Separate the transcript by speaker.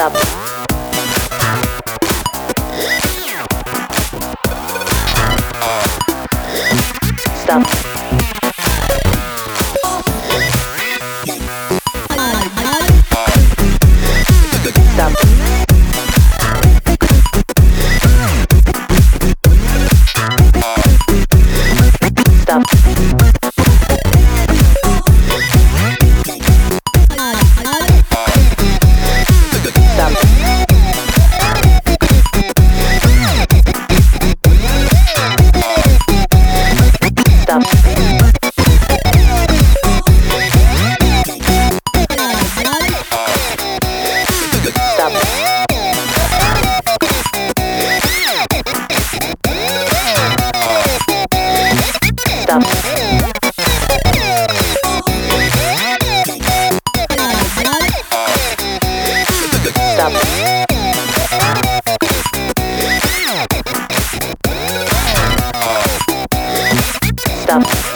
Speaker 1: WhatsApp. mantap Stop.